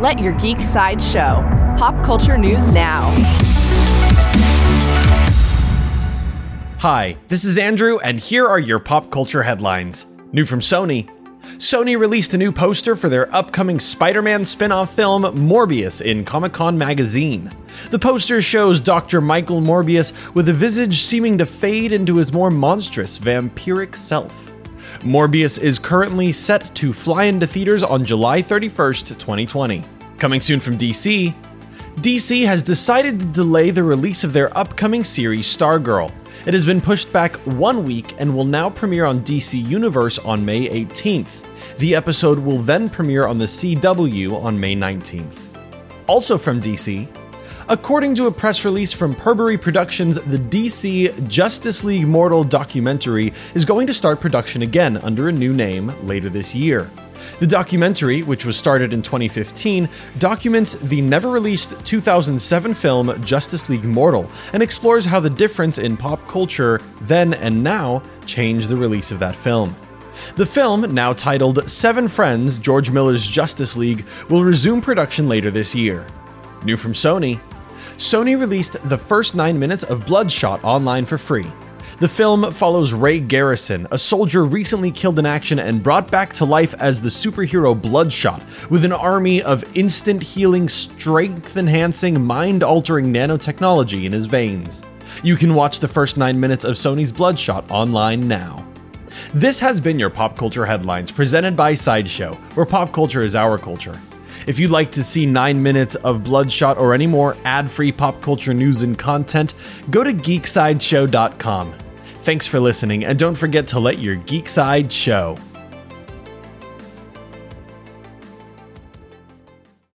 Let your geek side show. Pop culture news now. Hi, this is Andrew, and here are your pop culture headlines. New from Sony. Sony released a new poster for their upcoming Spider Man spin off film, Morbius, in Comic Con magazine. The poster shows Dr. Michael Morbius with a visage seeming to fade into his more monstrous, vampiric self. Morbius is currently set to fly into theaters on July 31st, 2020. Coming soon from DC, DC has decided to delay the release of their upcoming series Stargirl. It has been pushed back one week and will now premiere on DC Universe on May 18th. The episode will then premiere on the CW on May 19th. Also from DC, according to a press release from Perbury Productions, the DC Justice League Mortal documentary is going to start production again under a new name later this year. The documentary, which was started in 2015, documents the never released 2007 film Justice League Mortal and explores how the difference in pop culture then and now changed the release of that film. The film, now titled Seven Friends George Miller's Justice League, will resume production later this year. New from Sony Sony released the first nine minutes of Bloodshot online for free. The film follows Ray Garrison, a soldier recently killed in action and brought back to life as the superhero Bloodshot, with an army of instant healing, strength enhancing, mind altering nanotechnology in his veins. You can watch the first nine minutes of Sony's Bloodshot online now. This has been your Pop Culture Headlines presented by Sideshow, where pop culture is our culture. If you'd like to see 9 minutes of Bloodshot or any more ad free pop culture news and content, go to geeksideshow.com. Thanks for listening, and don't forget to let your geek side show.